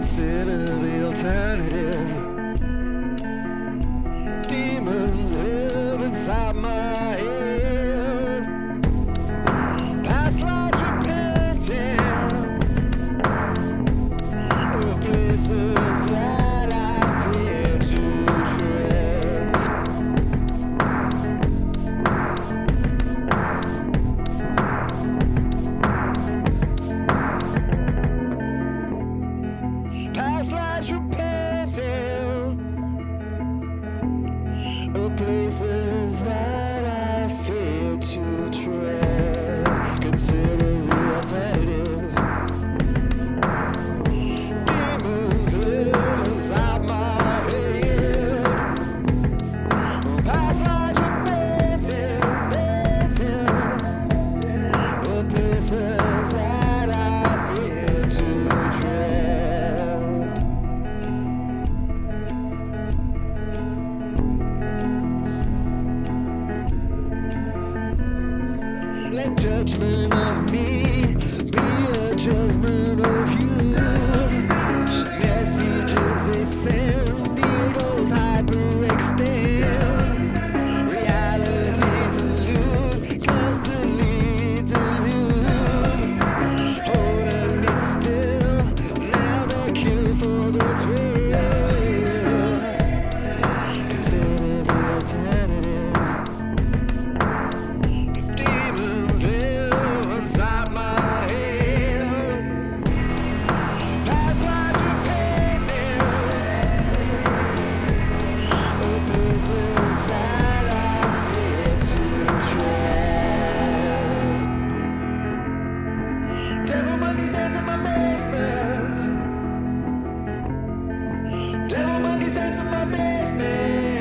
Consider the alternative. Demons live inside my head. Past lives repenting. Of places places that I fear to tread. Consider the alternative. Demons live inside my head. Past lives repenting of places Judgment of me be a judgment of you. Messages they send, hyperextend. Constantly delude. Holding still, kill for the thrill. monkeys dance in my basement. Devil monkeys dance in my basement.